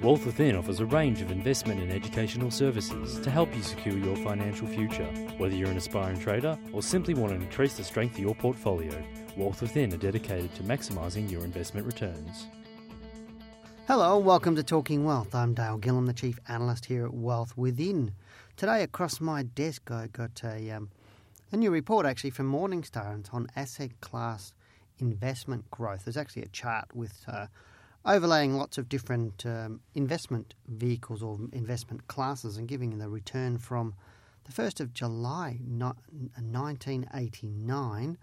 Wealth Within offers a range of investment and educational services to help you secure your financial future. Whether you're an aspiring trader or simply want to increase the strength of your portfolio, Wealth Within are dedicated to maximising your investment returns. Hello, welcome to Talking Wealth. I'm Dale Gillham, the Chief Analyst here at Wealth Within. Today, across my desk, I got a, um, a new report actually from Morningstar, and it's on asset class investment growth. There's actually a chart with uh, overlaying lots of different um, investment vehicles or investment classes and giving the return from the 1st of July 1989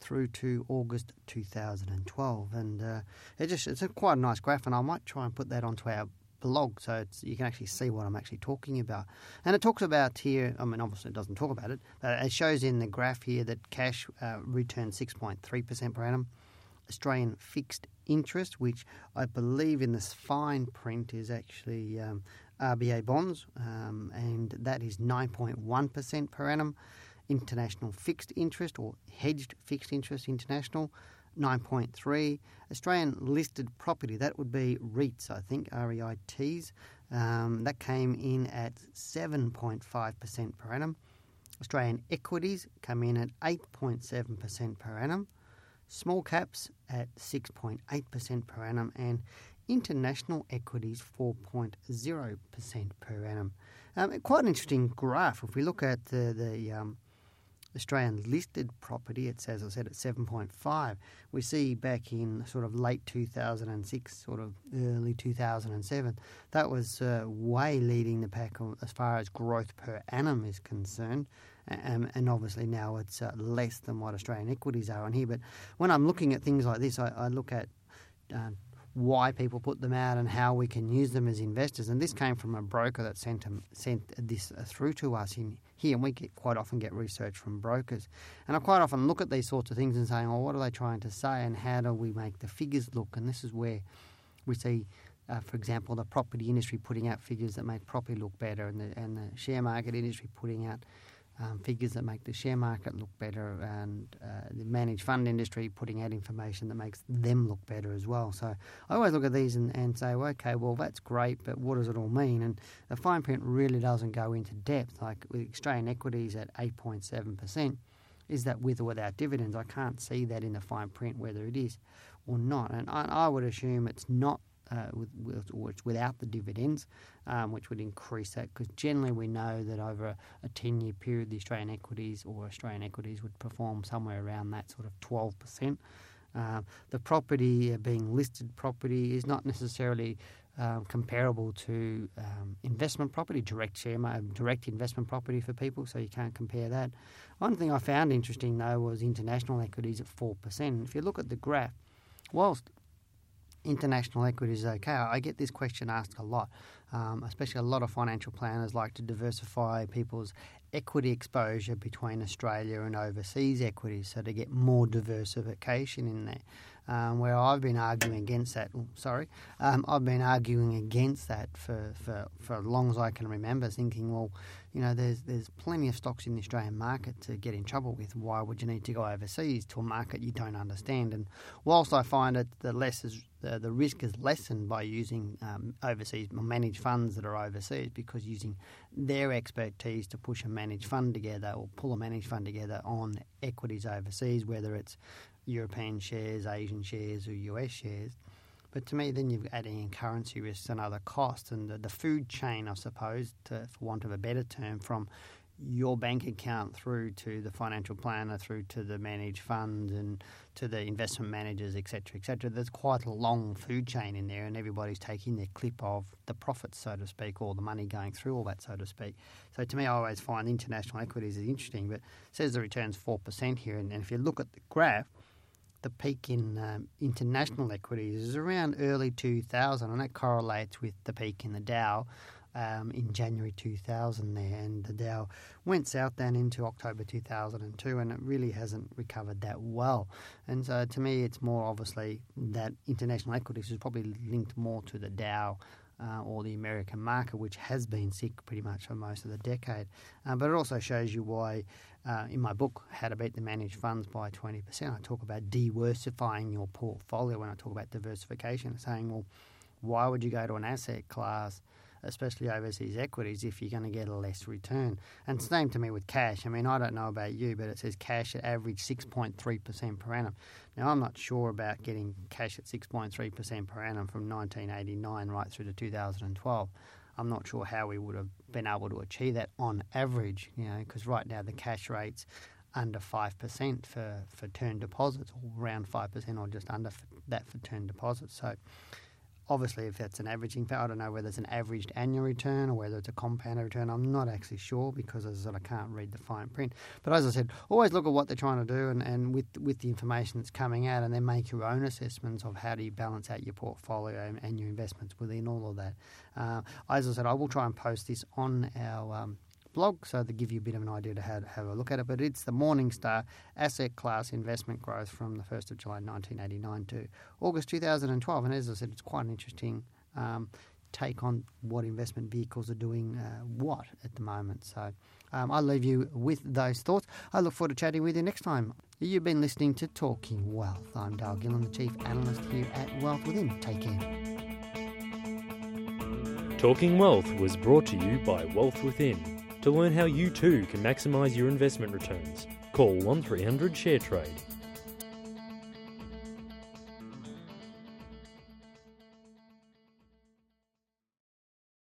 through to August 2012. And uh, it just it's a quite a nice graph, and I might try and put that onto our blog so you can actually see what I'm actually talking about. And it talks about here, I mean, obviously it doesn't talk about it, but it shows in the graph here that cash uh, returned 6.3% per annum. Australian fixed interest, which I believe in this fine print is actually um, RBA bonds, um, and that is 9.1% per annum. International fixed interest or hedged fixed interest international 9.3 Australian listed property that would be REITs I think REITs um, that came in at 7.5% per annum. Australian equities come in at 8.7% per annum small caps at 6.8% per annum and international equities 4.0% per annum. Um, quite an interesting graph. If we look at the, the um, Australian listed property, it says, I said, at 7.5. We see back in sort of late 2006, sort of early 2007, that was uh, way leading the pack as far as growth per annum is concerned. And obviously now it's uh, less than what Australian equities are on here. But when I'm looking at things like this, I, I look at uh, why people put them out and how we can use them as investors. And this came from a broker that sent them, sent this uh, through to us in here, and we get, quite often get research from brokers. And I quite often look at these sorts of things and saying, well, what are they trying to say, and how do we make the figures look? And this is where we see, uh, for example, the property industry putting out figures that make property look better, and the, and the share market industry putting out um, figures that make the share market look better, and uh, the managed fund industry putting out information that makes them look better as well. So I always look at these and, and say, well, okay, well, that's great, but what does it all mean? And the fine print really doesn't go into depth. Like with Australian equities at 8.7%, is that with or without dividends? I can't see that in the fine print whether it is or not. And I, I would assume it's not uh, with, with, without the dividends, um, which would increase that because generally we know that over a, a 10 year period, the Australian equities or Australian equities would perform somewhere around that sort of 12%. Uh, the property uh, being listed property is not necessarily um, comparable to um, investment property, direct share, direct investment property for people, so you can't compare that. One thing I found interesting though was international equities at 4%. If you look at the graph, whilst international equity is okay? I get this question asked a lot, um, especially a lot of financial planners like to diversify people's equity exposure between Australia and overseas equities, so to get more diversification in there. Um, where I've been arguing against that. Sorry, um, I've been arguing against that for, for, for as long as I can remember, thinking, well, you know, there's there's plenty of stocks in the Australian market to get in trouble with. Why would you need to go overseas to a market you don't understand? And whilst I find that the less is the, the risk is lessened by using um, overseas managed funds that are overseas because using their expertise to push a managed fund together or pull a managed fund together on equities overseas, whether it's European shares, Asian shares, or US shares. But to me, then you're adding in currency risks and other costs, and the, the food chain, I suppose, to, for want of a better term, from your bank account through to the financial planner, through to the managed funds, and to the investment managers, etc., etc. There's quite a long food chain in there, and everybody's taking their clip of the profits, so to speak, or the money going through all that, so to speak. So to me, I always find international equities is interesting, but says the return's four percent here, and, and if you look at the graph the peak in um, international equities is around early 2000, and that correlates with the peak in the Dow um, in January 2000 there. And the Dow went south then into October 2002, and it really hasn't recovered that well. And so to me, it's more obviously that international equities is probably linked more to the Dow uh, or the American market, which has been sick pretty much for most of the decade. Uh, but it also shows you why, uh, in my book, How to Beat the Managed Funds by 20%, I talk about diversifying your portfolio when I talk about diversification, saying, well, Why would you go to an asset class, especially overseas equities, if you're going to get a less return? And same to me with cash. I mean, I don't know about you, but it says cash at average 6.3% per annum. Now, I'm not sure about getting cash at 6.3% per annum from 1989 right through to 2012. I'm not sure how we would have been able to achieve that on average, you know, because right now the cash rate's under 5% for, for term deposits, or around 5% or just under that for term deposits. So obviously, if that's an averaging I don't know whether it's an averaged annual return or whether it's a compounded return. I'm not actually sure because, as I said, I can't read the fine print. But as I said, always look at what they're trying to do and, and with with the information that's coming out, and then make your own assessments of how do you balance out your portfolio and, and your investments within all of that. Uh, as I said, I will try and post this on our. Um, blog, so to give you a bit of an idea to how to have a look at it. But it's the Morningstar Asset Class Investment Growth from the 1st of July 1989 to August 2012. And as I said, it's quite an interesting um, take on what investment vehicles are doing uh, what at the moment. So um, I'll leave you with those thoughts. I look forward to chatting with you next time. You've been listening to Talking Wealth. I'm Dale Gillham, the Chief Analyst here at Wealth Within. Take care. Talking Wealth was brought to you by Wealth Within. To learn how you too can maximise your investment returns, call 1300 ShareTrade